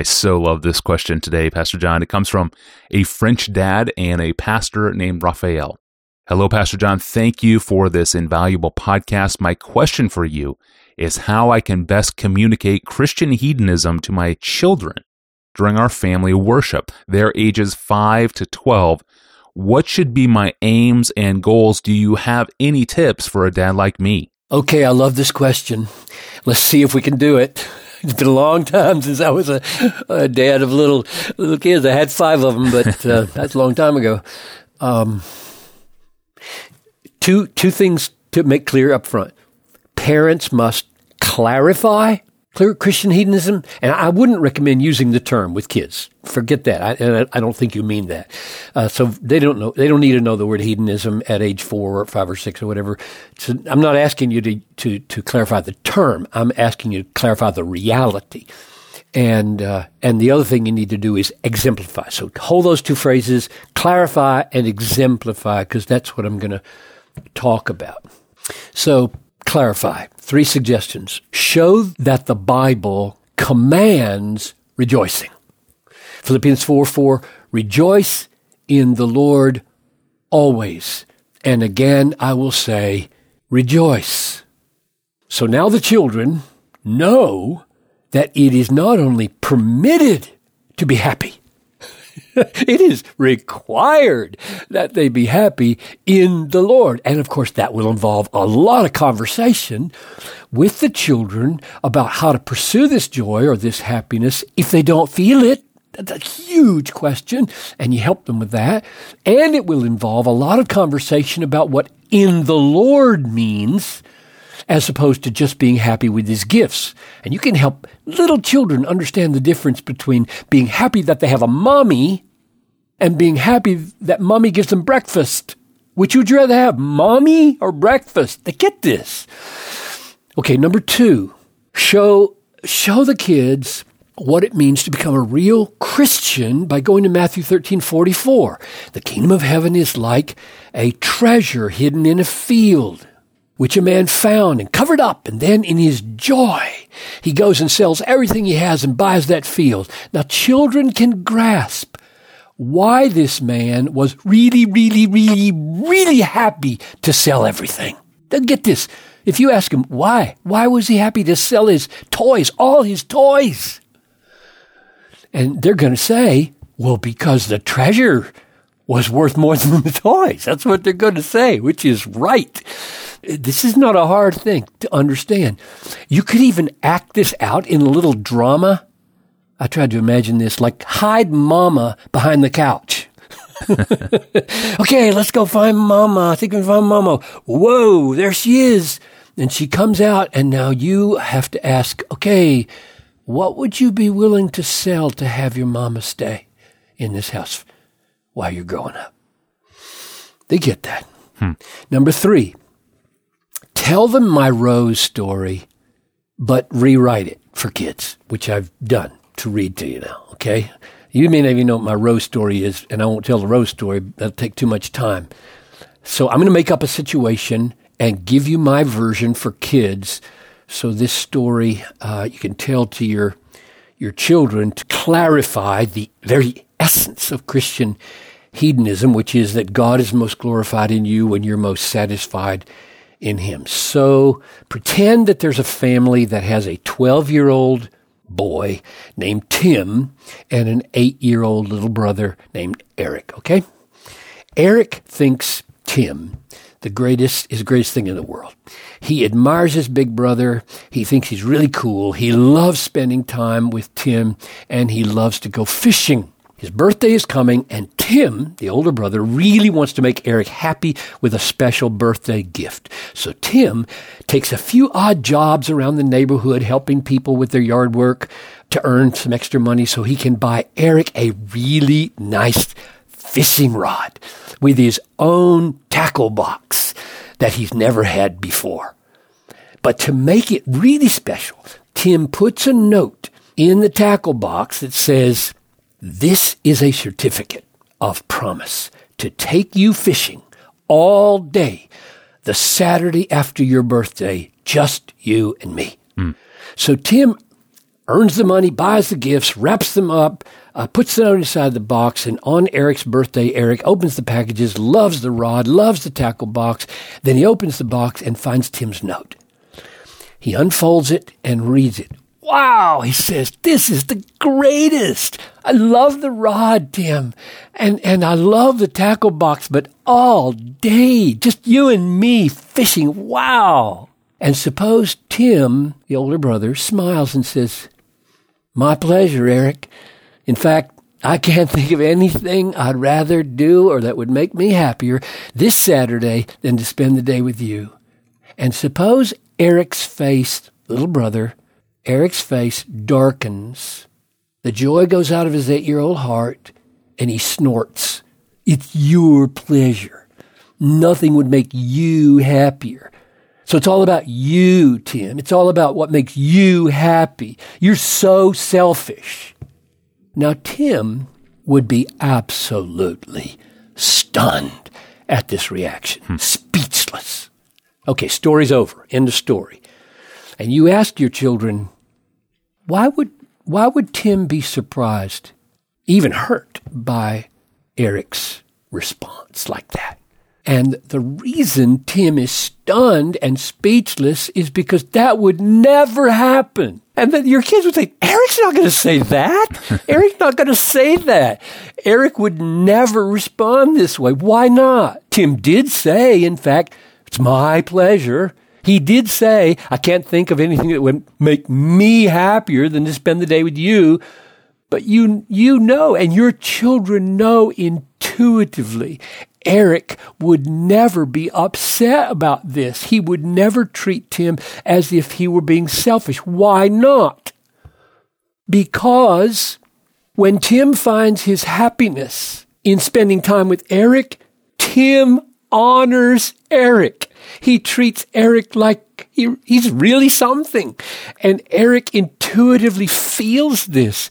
I so love this question today, Pastor John. It comes from a French dad and a pastor named Raphael. Hello, Pastor John. Thank you for this invaluable podcast. My question for you is how I can best communicate Christian hedonism to my children during our family worship. They're ages 5 to 12. What should be my aims and goals? Do you have any tips for a dad like me? Okay, I love this question. Let's see if we can do it. It's been a long time since I was a, a dad of little little kids. I had five of them, but uh, that's a long time ago. Um, two two things to make clear up front. Parents must clarify clear Christian hedonism, and I wouldn't recommend using the term with kids. Forget that. I, I don't think you mean that. Uh, so they don't know. They don't need to know the word hedonism at age four or five or six or whatever. So I'm not asking you to to to clarify the term. I'm asking you to clarify the reality. And uh, and the other thing you need to do is exemplify. So hold those two phrases: clarify and exemplify, because that's what I'm going to talk about. So clarify. Three suggestions. Show that the Bible commands rejoicing. Philippians 4 4, rejoice in the Lord always. And again, I will say, rejoice. So now the children know that it is not only permitted to be happy, it is required that they be happy in the Lord. And of course, that will involve a lot of conversation with the children about how to pursue this joy or this happiness if they don't feel it. That's a huge question, and you help them with that. And it will involve a lot of conversation about what in the Lord means as opposed to just being happy with his gifts. And you can help little children understand the difference between being happy that they have a mommy and being happy that mommy gives them breakfast. Which would you rather have, mommy or breakfast? They get this. Okay, number two, show, show the kids what it means to become a real Christian by going to Matthew 13, 44. The kingdom of heaven is like a treasure hidden in a field which a man found and covered up, and then in his joy, he goes and sells everything he has and buys that field. Now, children can grasp why this man was really, really, really, really happy to sell everything. Then get this. If you ask him why, why was he happy to sell his toys, all his toys? And they're going to say, well, because the treasure was worth more than the toys. That's what they're going to say, which is right. This is not a hard thing to understand. You could even act this out in a little drama. I tried to imagine this like hide mama behind the couch. okay, let's go find mama. I think we can find mama. Whoa, there she is. And she comes out, and now you have to ask, okay, what would you be willing to sell to have your mama stay in this house while you're growing up? They get that. Hmm. Number three, tell them my Rose story, but rewrite it for kids, which I've done to read to you now. Okay. You may not even know what my Rose story is, and I won't tell the Rose story. That'll take too much time. So I'm going to make up a situation and give you my version for kids. So this story uh, you can tell to your your children to clarify the very essence of Christian hedonism, which is that God is most glorified in you when you're most satisfied in him. So pretend that there's a family that has a 12 year old boy named Tim and an eight year old little brother named Eric, okay? Eric thinks Tim the greatest is the greatest thing in the world. He admires his big brother. He thinks he's really cool. He loves spending time with Tim and he loves to go fishing his birthday is coming, and Tim, the older brother, really wants to make Eric happy with a special birthday gift. So Tim takes a few odd jobs around the neighborhood helping people with their yard work to earn some extra money so he can buy Eric a really nice fishing rod with his own tackle box that he's never had before. But to make it really special, Tim puts a note in the tackle box that says, this is a certificate of promise to take you fishing all day, the Saturday after your birthday, just you and me. Mm. So Tim earns the money, buys the gifts, wraps them up, uh, puts them inside the box, and on Eric's birthday, Eric opens the packages, loves the rod, loves the tackle box. Then he opens the box and finds Tim's note. He unfolds it and reads it. Wow, he says, this is the greatest. I love the rod, Tim, and, and I love the tackle box, but all day, just you and me fishing. Wow. And suppose Tim, the older brother, smiles and says, my pleasure, Eric. In fact, I can't think of anything I'd rather do or that would make me happier this Saturday than to spend the day with you. And suppose Eric's face, little brother, Eric's face darkens. The joy goes out of his eight year old heart and he snorts. It's your pleasure. Nothing would make you happier. So it's all about you, Tim. It's all about what makes you happy. You're so selfish. Now, Tim would be absolutely stunned at this reaction, hmm. speechless. Okay, story's over. End of story. And you ask your children, why would, why would Tim be surprised, even hurt by Eric's response like that? And the reason Tim is stunned and speechless is because that would never happen. And then your kids would say, Eric's not going to say that. Eric's not going to say that. Eric would never respond this way. Why not? Tim did say, in fact, it's my pleasure. He did say, I can't think of anything that would make me happier than to spend the day with you. But you, you know, and your children know intuitively Eric would never be upset about this. He would never treat Tim as if he were being selfish. Why not? Because when Tim finds his happiness in spending time with Eric, Tim honors Eric. He treats Eric like he, he's really something. And Eric intuitively feels this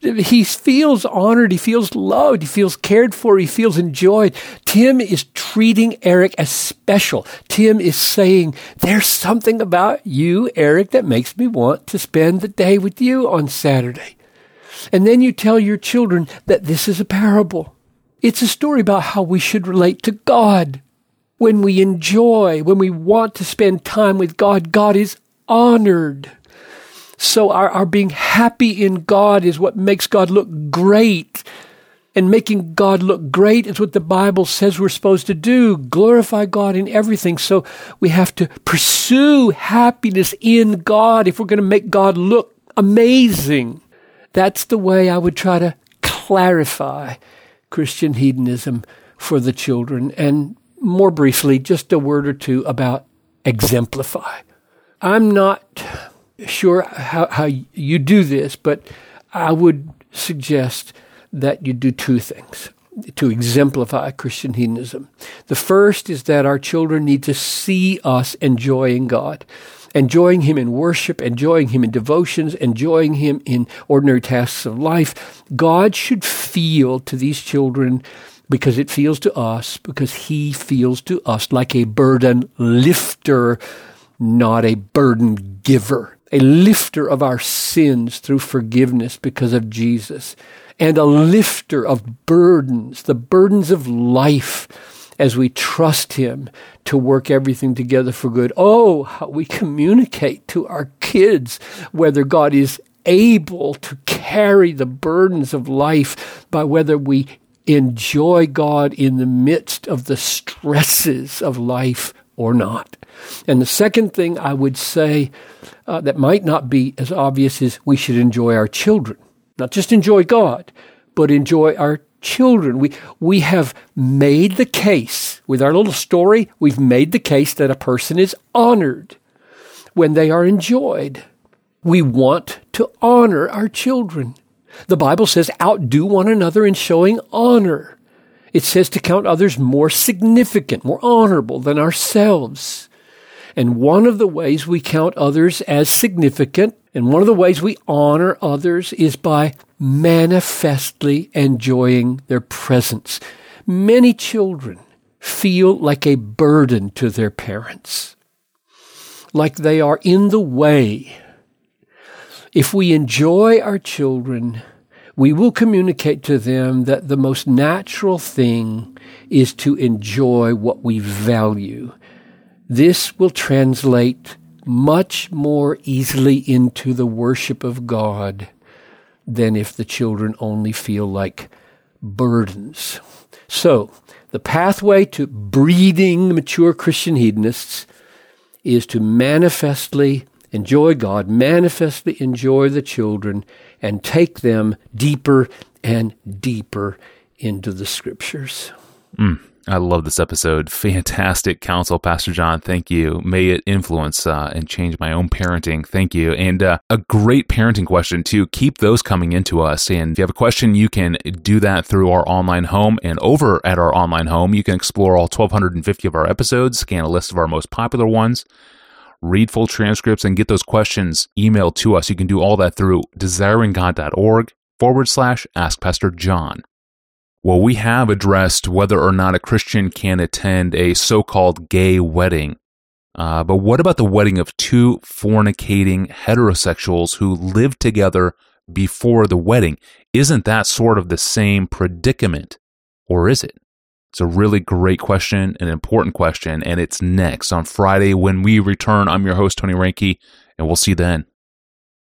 he feels honored, he feels loved, he feels cared for, he feels enjoyed. Tim is treating Eric as special. Tim is saying, There's something about you, Eric, that makes me want to spend the day with you on Saturday. And then you tell your children that this is a parable. It's a story about how we should relate to God. When we enjoy, when we want to spend time with God, God is honored. So our, our being happy in God is what makes God look great. And making God look great is what the Bible says we're supposed to do. Glorify God in everything. So we have to pursue happiness in God if we're going to make God look amazing. That's the way I would try to clarify Christian hedonism for the children. And more briefly, just a word or two about exemplify. I'm not sure how, how you do this, but I would suggest that you do two things to exemplify Christian hedonism. The first is that our children need to see us enjoying God, enjoying Him in worship, enjoying Him in devotions, enjoying Him in ordinary tasks of life. God should feel to these children because it feels to us, because He feels to us like a burden lifter, not a burden giver a lifter of our sins through forgiveness because of Jesus, and a lifter of burdens, the burdens of life, as we trust Him to work everything together for good. Oh, how we communicate to our kids whether God is able to carry the burdens of life by whether we enjoy God in the midst of the stresses of life or not. And the second thing I would say uh, that might not be as obvious is we should enjoy our children. Not just enjoy God, but enjoy our children. We, we have made the case, with our little story, we've made the case that a person is honored when they are enjoyed. We want to honor our children. The Bible says, outdo one another in showing honor. It says to count others more significant, more honorable than ourselves. And one of the ways we count others as significant and one of the ways we honor others is by manifestly enjoying their presence. Many children feel like a burden to their parents, like they are in the way. If we enjoy our children, we will communicate to them that the most natural thing is to enjoy what we value. This will translate much more easily into the worship of God than if the children only feel like burdens. So, the pathway to breeding mature Christian hedonists is to manifestly enjoy God, manifestly enjoy the children, and take them deeper and deeper into the scriptures. Mm. I love this episode. Fantastic counsel, Pastor John. Thank you. May it influence uh, and change my own parenting. Thank you. And uh, a great parenting question, too. Keep those coming into us. And if you have a question, you can do that through our online home. And over at our online home, you can explore all 1,250 of our episodes, scan a list of our most popular ones, read full transcripts, and get those questions emailed to us. You can do all that through desiringgod.org forward slash ask Pastor John. Well, we have addressed whether or not a Christian can attend a so called gay wedding. Uh, but what about the wedding of two fornicating heterosexuals who lived together before the wedding? Isn't that sort of the same predicament? Or is it? It's a really great question, an important question, and it's next on Friday when we return. I'm your host, Tony Reinke, and we'll see you then.